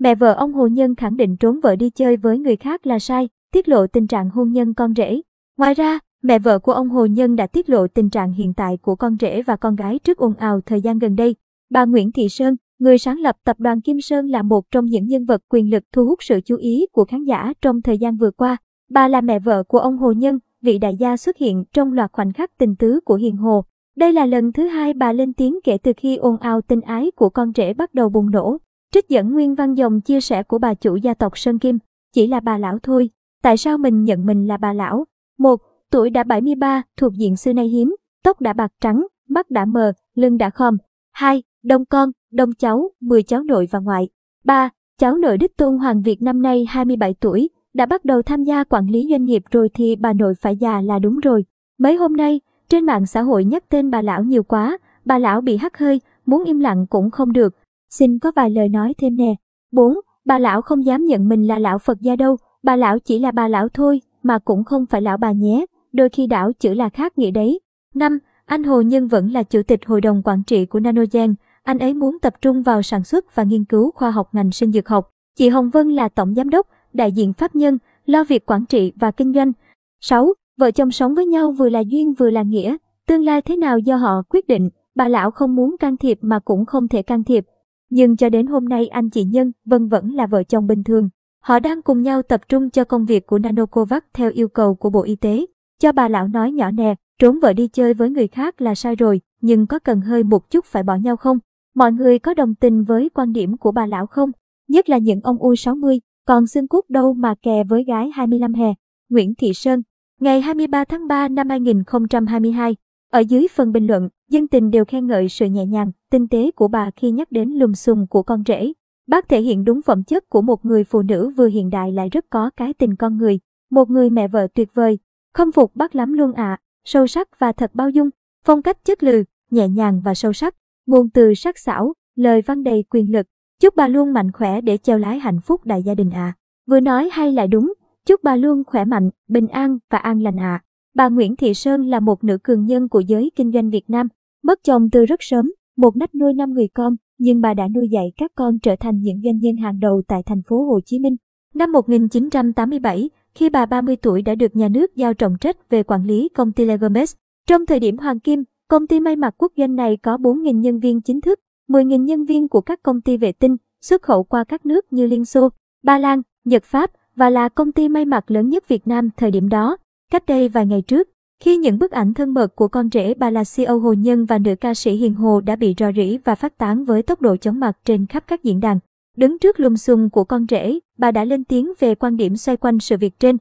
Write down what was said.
Mẹ vợ ông Hồ Nhân khẳng định trốn vợ đi chơi với người khác là sai, tiết lộ tình trạng hôn nhân con rể. Ngoài ra, mẹ vợ của ông Hồ Nhân đã tiết lộ tình trạng hiện tại của con rể và con gái trước ồn ào thời gian gần đây. Bà Nguyễn Thị Sơn, người sáng lập tập đoàn Kim Sơn là một trong những nhân vật quyền lực thu hút sự chú ý của khán giả trong thời gian vừa qua. Bà là mẹ vợ của ông Hồ Nhân, vị đại gia xuất hiện trong loạt khoảnh khắc tình tứ của Hiền Hồ. Đây là lần thứ hai bà lên tiếng kể từ khi ồn ào tình ái của con rể bắt đầu bùng nổ. Trích dẫn nguyên văn dòng chia sẻ của bà chủ gia tộc Sơn Kim, chỉ là bà lão thôi. Tại sao mình nhận mình là bà lão? Một, Tuổi đã 73, thuộc diện xưa nay hiếm, tóc đã bạc trắng, mắt đã mờ, lưng đã khom. 2. Đông con, đông cháu, 10 cháu nội và ngoại. 3. Cháu nội Đích Tôn Hoàng Việt năm nay 27 tuổi, đã bắt đầu tham gia quản lý doanh nghiệp rồi thì bà nội phải già là đúng rồi. Mấy hôm nay, trên mạng xã hội nhắc tên bà lão nhiều quá, bà lão bị hắt hơi, muốn im lặng cũng không được. Xin có vài lời nói thêm nè. 4. Bà lão không dám nhận mình là lão Phật gia đâu, bà lão chỉ là bà lão thôi, mà cũng không phải lão bà nhé, đôi khi đảo chữ là khác nghĩa đấy. 5. Anh Hồ Nhân vẫn là chủ tịch hội đồng quản trị của Nanogen, anh ấy muốn tập trung vào sản xuất và nghiên cứu khoa học ngành sinh dược học. Chị Hồng Vân là tổng giám đốc, đại diện pháp nhân, lo việc quản trị và kinh doanh. 6. Vợ chồng sống với nhau vừa là duyên vừa là nghĩa, tương lai thế nào do họ quyết định, bà lão không muốn can thiệp mà cũng không thể can thiệp. Nhưng cho đến hôm nay anh chị Nhân Vân vẫn là vợ chồng bình thường. Họ đang cùng nhau tập trung cho công việc của Nanocovax theo yêu cầu của Bộ Y tế. Cho bà lão nói nhỏ nè, trốn vợ đi chơi với người khác là sai rồi, nhưng có cần hơi một chút phải bỏ nhau không? Mọi người có đồng tình với quan điểm của bà lão không? Nhất là những ông U60, còn xương cút đâu mà kè với gái 25 hè. Nguyễn Thị Sơn, ngày 23 tháng 3 năm 2022, ở dưới phần bình luận, dân tình đều khen ngợi sự nhẹ nhàng, tinh tế của bà khi nhắc đến lùm xùm của con rể. Bác thể hiện đúng phẩm chất của một người phụ nữ vừa hiện đại lại rất có cái tình con người, một người mẹ vợ tuyệt vời. Khâm phục bác lắm luôn ạ, à, sâu sắc và thật bao dung, phong cách chất lừ, nhẹ nhàng và sâu sắc, ngôn từ sắc sảo, lời văn đầy quyền lực. Chúc bà luôn mạnh khỏe để treo lái hạnh phúc đại gia đình ạ. À. Vừa nói hay lại đúng, chúc bà luôn khỏe mạnh, bình an và an lành ạ. À. Bà Nguyễn Thị Sơn là một nữ cường nhân của giới kinh doanh Việt Nam, mất chồng từ rất sớm, một nách nuôi năm người con, nhưng bà đã nuôi dạy các con trở thành những doanh nhân hàng đầu tại thành phố Hồ Chí Minh. Năm 1987, khi bà 30 tuổi đã được nhà nước giao trọng trách về quản lý công ty Legomes. Trong thời điểm Hoàng Kim, công ty may mặc quốc doanh này có 4.000 nhân viên chính thức, 10.000 nhân viên của các công ty vệ tinh, xuất khẩu qua các nước như Liên Xô, Ba Lan, Nhật Pháp và là công ty may mặc lớn nhất Việt Nam thời điểm đó. Cách đây vài ngày trước, khi những bức ảnh thân mật của con rể bà Hồ Nhân và nữ ca sĩ Hiền Hồ đã bị rò rỉ và phát tán với tốc độ chóng mặt trên khắp các diễn đàn. Đứng trước lùm xùm của con rể, bà đã lên tiếng về quan điểm xoay quanh sự việc trên.